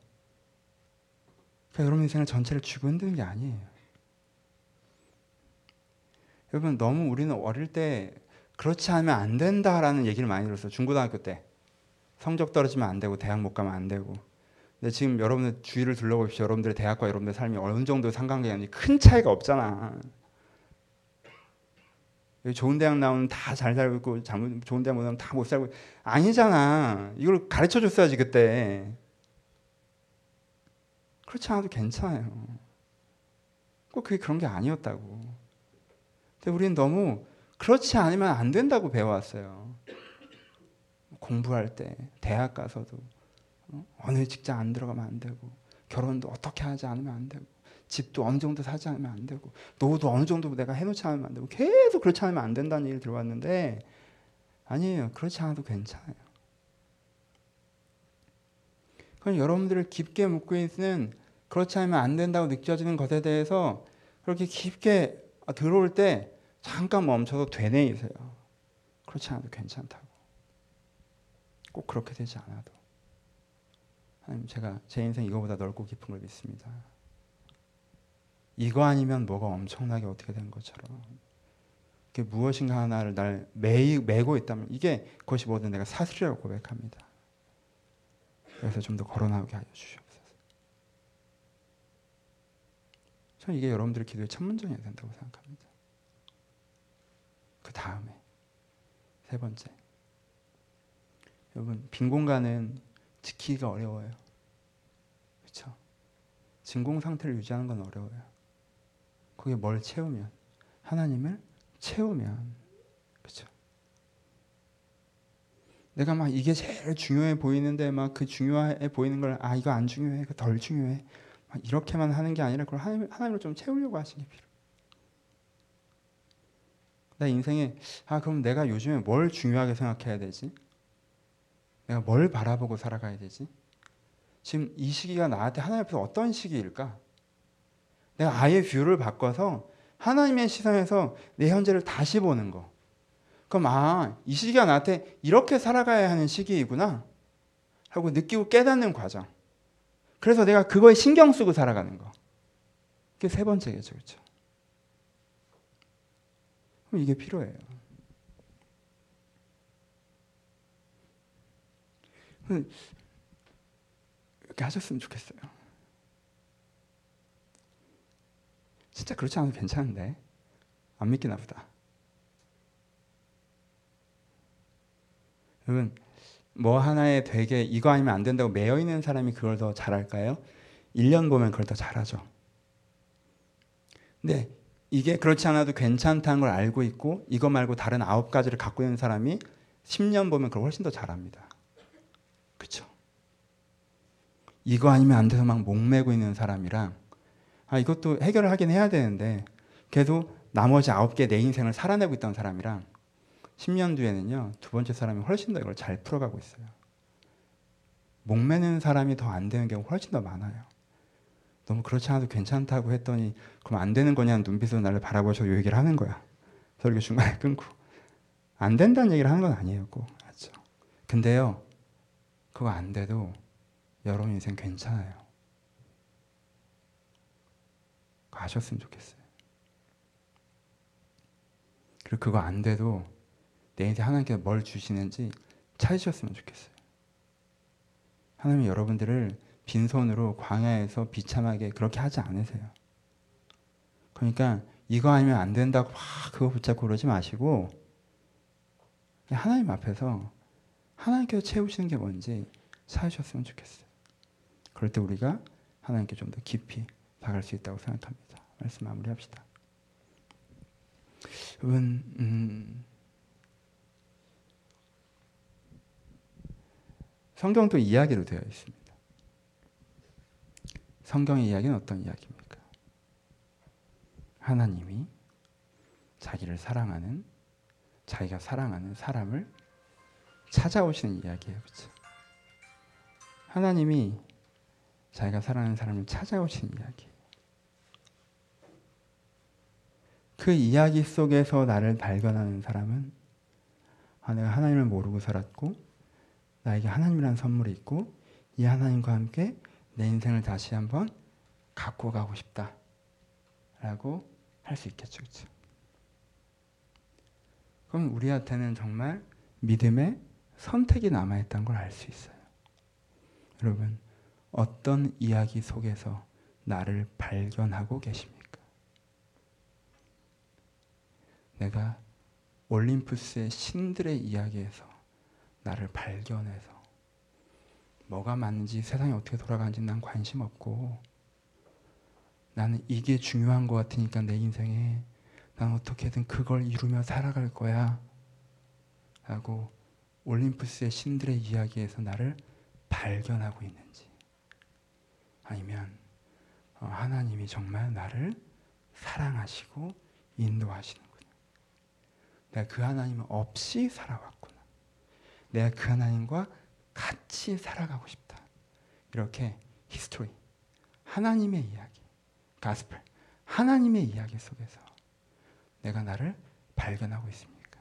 그러니까 여러분 인생을 전체를 쥐고 흔드는 게 아니에요. 여러분 너무 우리는 어릴 때 그렇지 않으면 안 된다라는 얘기를 많이 들었어요. 중고등학교 때 성적 떨어지면 안 되고 대학 못 가면 안 되고. 근데 지금 여러분들 주위를 둘러보십시오. 여러분들의 대학과 여러분들의 삶이 어느 정도 상관관계인지 큰 차이가 없잖아. 좋은 대학 나오는 다잘 살고 있고 좋은 대학 못 나오면 다 못 살고 있- 아니잖아. 이걸 가르쳐 줬어야지 그때. 그렇지 않아도 괜찮아요. 꼭 그게 그런 게 아니었다고. 근데 우리는 너무 그렇지 않으면 안 된다고 배워왔어요. 공부할 때, 대학 가서도 어? 어느 직장 안 들어가면 안 되고, 결혼도 어떻게 하지 않으면 안 되고, 집도 어느 정도 사지 않으면 안 되고, 노후도 어느 정도 내가 해놓지 않으면 안 되고, 계속 그렇지 않으면 안 된다는 얘기를 들어왔는데 아니에요. 그렇지 않아도 괜찮아요. 그럼 여러분들을 깊게 묻고 있는 그렇지 않으면 안 된다고 느껴지는 것에 대해서 그렇게 깊게 들어올 때 잠깐 멈춰서 되뇌이세요. 그렇지 않아도 괜찮다고. 꼭 그렇게 되지 않아도. 하나님 제가 제 인생 이거보다 넓고 깊은 걸 믿습니다. 이거 아니면 뭐가 엄청나게 어떻게 된 것처럼 이게 무엇인가 하나를 날 매, 매고 있다면 이게 그것이 뭐든 내가 사슬이라고 고백합니다. 그래서 좀 더 걸어나오게 하여 주시옵소서. 저는 이게 여러분들의 기도의 첫 문장이어야 된다고 생각합니다. 그 다음에 세 번째 여러분 빈 공간은 지키기가 어려워요. 그렇죠? 진공 상태를 유지하는 건 어려워요. 거기에 뭘 채우면 하나님을 채우면 그렇죠? 내가 막 이게 제일 중요해 보이는데 막 그 중요해 보이는 걸 아 이거 안 중요해 그 덜 중요해 막 이렇게만 하는 게 아니라 그걸 하나님 하나님을 좀 채우려고 하시는 게 필요. 나 인생에 아 그럼 내가 요즘에 뭘 중요하게 생각해야 되지? 내가 뭘 바라보고 살아가야 되지? 지금 이 시기가 나한테 하나님 앞에서 어떤 시기일까? 내가 아예 view를 바꿔서 하나님의 시선에서 내 현재를 다시 보는 거. 그럼 아, 이 시기가 나한테 이렇게 살아가야 하는 시기이구나. 하고 느끼고 깨닫는 과정. 그래서 내가 그거에 신경 쓰고 살아가는 거. 그게 세 번째겠죠. 그렇죠? 그럼 이게 필요해요. 이렇게 하셨으면 좋겠어요. 진짜 그렇지 않아도 괜찮은데 안 믿기나 보다. 여러분 뭐 하나에 되게 이거 아니면 안 된다고 매여 있는 사람이 그걸 더 잘할까요? 1년 보면 그걸 더 잘하죠. 근데 이게 그렇지 않아도 괜찮다는 걸 알고 있고 이거 말고 다른 아홉 가지를 갖고 있는 사람이 10년 보면 그걸 훨씬 더 잘합니다. 그렇죠? 이거 아니면 안 돼서 막 목매고 있는 사람이랑 아 이것도 해결을 하긴 해야 되는데 계속 나머지 아홉 개 내 인생을 살아내고 있던 사람이랑 10년 뒤에는요 두 번째 사람이 훨씬 더 이걸 잘 풀어가고 있어요. 목매는 사람이 더 안 되는 경우 훨씬 더 많아요. 너무 그렇지 않아도 괜찮다고 했더니 그럼 안 되는 거냐는 눈빛으로 나를 바라보셔 요 얘기를 하는 거야. 그래서 중간에 끊고 안 된다는 얘기를 하는 건 아니에요, 꼭 맞죠? 근데요 그거 안 돼도 여러분 인생 괜찮아요. 아셨으면 좋겠어요. 그리고 그거 안 돼도 내 인생 하나님께서 뭘 주시는지 찾으셨으면 좋겠어요. 하나님이 여러분들을 빈손으로 광야에서 비참하게 그렇게 하지 않으세요. 그러니까 이거 아니면 안 된다고 막 그거 붙잡고 그러지 마시고 하나님 앞에서 하나님께서 채우시는 게 뭔지 찾으셨으면 좋겠어요. 그럴 때 우리가 하나님께 좀 더 깊이 다가갈 수 있다고 생각합니다. 말씀 마무리합시다. 여러분, 음, 성경도 이야기로 되어 있습니다. 성경의 이야기는 어떤 이야기입니까? 하나님이 자기를 사랑하는 자기가 사랑하는 사람을 찾아오시는 이야기예요. 그렇죠? 하나님이 자기가 사랑하는 사람을 찾아오시는 이야기. 그 이야기 속에서 나를 발견하는 사람은 아, 내가 하나님을 모르고 살았고 나에게 하나님이라는 선물이 있고 이 하나님과 함께 내 인생을 다시 한번 갖고 가고 싶다라고 할 수 있겠죠, 그렇죠? 그럼 우리한테는 정말 믿음의 선택이 남아있다는 걸 알 수 있어요. 여러분, 어떤 이야기 속에서 나를 발견하고 계십니까? 내가 올림푸스의 신들의 이야기에서 나를 발견해서 뭐가 맞는지 세상이 어떻게 돌아가는지 난 관심 없고 나는 이게 중요한 것 같으니까 내 인생에 난 어떻게든 그걸 이루며 살아갈 거야 라고 올림푸스의 신들의 이야기에서 나를 발견하고 있는지 아니면 어, 하나님이 정말 나를 사랑하시고 인도하시는구나. 내가 그 하나님 없이 살아왔구나 내가 그 하나님과 같이 살아가고 싶다 이렇게 history 하나님의 이야기 가스펠 하나님의 이야기 속에서 내가 나를 발견하고 있습니까?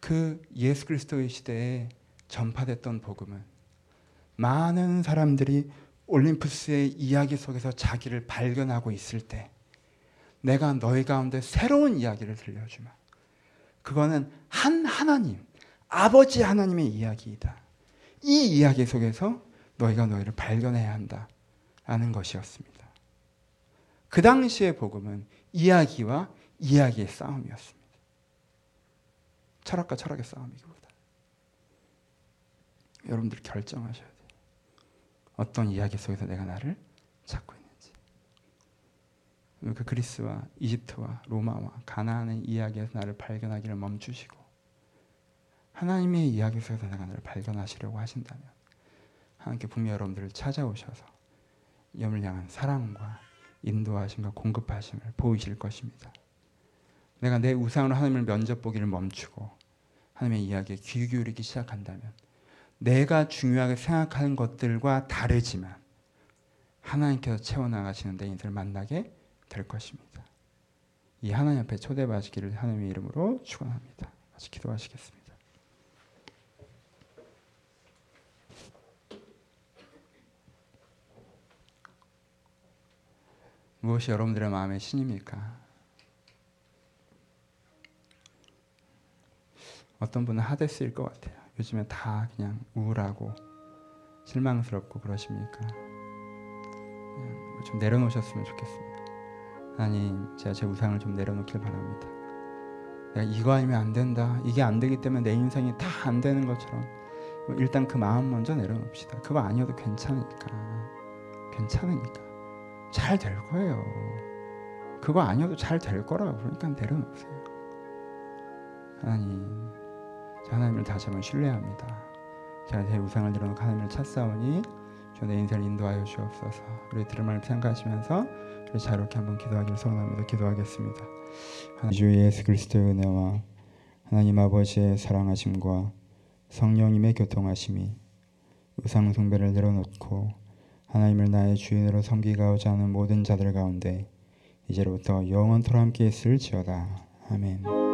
그 예수 그리스도의 시대에 전파됐던 복음은 많은 사람들이 올림푸스의 이야기 속에서 자기를 발견하고 있을 때 내가 너희 가운데 새로운 이야기를 들려주마. 그거는 한 하나님, 아버지 하나님의 이야기이다. 이 이야기 속에서 너희가 너희를 발견해야 한다. 라는 것이었습니다. 그 당시의 복음은 이야기와 이야기의 싸움이었습니다. 철학과 철학의 싸움이기보다. 여러분들 결정하셔야 돼요. 어떤 이야기 속에서 내가 나를 찾고 있는지. 그 그리스와 이집트와 로마와 가나안의 이야기에서 나를 발견하기를 멈추시고 하나님의 이야기 속에서 내가 나를 발견하시려고 하신다면 하나님께 분명 여러분들을 찾아오셔서 염을 향한 사랑과 인도하심과 공급하심을 보이실 것입니다. 내가 내 우상으로 하나님을 면접 보기를 멈추고 하나님의 이야기에 귀 기울이기 시작한다면 내가 중요하게 생각하는 것들과 다르지만 하나님께서 채워나가시는 내 인생을 만나게 될 것입니다. 이 하나님 앞에 초대받으시기를 하나님의 이름으로 축원합니다. 같이 기도하시겠습니다. 무엇이 여러분들의 마음의 신입니까? 어떤 분은 하데스일 것 같아요. 요즘에 다 그냥 우울하고 실망스럽고 그러십니까? 좀 내려놓으셨으면 좋겠습니다. 하나님, 제가 제 우상을 좀 내려놓길 바랍니다. 내가 이거 아니면 안 된다. 이게 안 되기 때문에 내 인생이 다 안 되는 것처럼 일단 그 마음 먼저 내려놓읍시다. 그거 아니어도 괜찮으니까. 괜찮으니까. 잘 될 거예요. 그거 아니어도 잘 될 거라고 그러니까 내려놓으세요. 하나님, 하나님을 다시 한번 신뢰합니다. 제가 제 우상을 내려놓고 하나님을 찾사오니 주 내 인생을 인도하여 주옵소서. 우리 들을 말을 생각하시면서 우리 자유롭게 한번 기도하기를 소원합니다. 기도하겠습니다. 주 예수 그리스도의 은혜와 하나님 아버지의 사랑하심과 성령님의 교통하심이 우상 숭배를 내려놓고 하나님을 나의 주인으로 섬기고자 하는 모든 자들 가운데 이제로부터 영원토록 함께 있을지어다. 아멘.